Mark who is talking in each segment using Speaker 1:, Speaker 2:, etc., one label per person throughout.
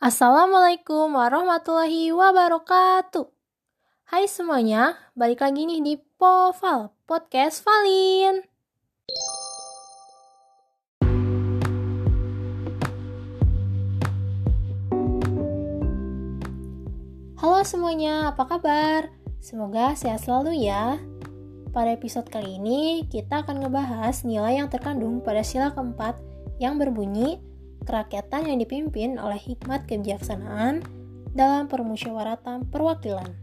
Speaker 1: Assalamualaikum warahmatullahi wabarakatuh. Hai semuanya, balik lagi nih di Poval, Podcast Valin. Halo semuanya, apa kabar? Semoga sehat selalu ya. Pada episode kali ini, kita akan ngebahas nilai yang terkandung pada sila keempat yang berbunyi kerakyatan yang dipimpin oleh hikmat kebijaksanaan dalam permusyawaratan perwakilan.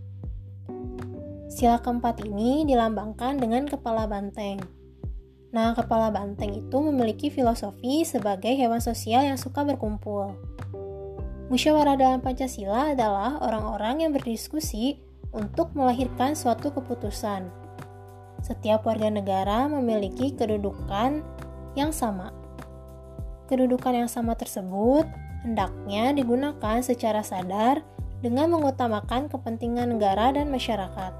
Speaker 1: Sila keempat ini dilambangkan dengan kepala banteng. Nah, kepala banteng itu memiliki filosofi sebagai hewan sosial yang suka berkumpul. Musyawarah dalam Pancasila adalah orang-orang yang berdiskusi untuk melahirkan suatu keputusan. Setiap warga negara memiliki kedudukan yang sama Kedudukan yang sama tersebut hendaknya digunakan secara sadar dengan mengutamakan kepentingan negara dan masyarakat.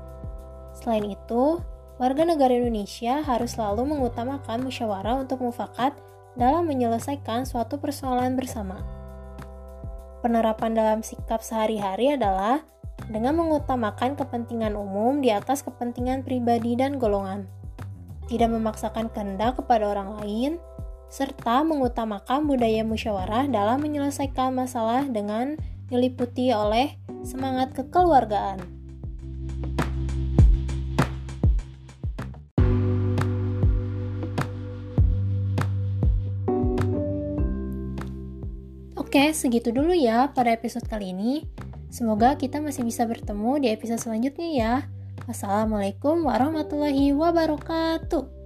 Speaker 1: Selain itu, warga negara Indonesia harus selalu mengutamakan musyawarah untuk mufakat dalam menyelesaikan suatu persoalan bersama. Penerapan dalam sikap sehari-hari adalah dengan mengutamakan kepentingan umum di atas kepentingan pribadi dan golongan. Tidak memaksakan kehendak kepada orang lain, serta mengutamakan budaya musyawarah dalam menyelesaikan masalah dengan diliputi oleh semangat kekeluargaan. Oke, segitu dulu ya pada episode kali ini. Semoga kita masih bisa bertemu di episode selanjutnya ya. Wassalamualaikum warahmatullahi wabarakatuh.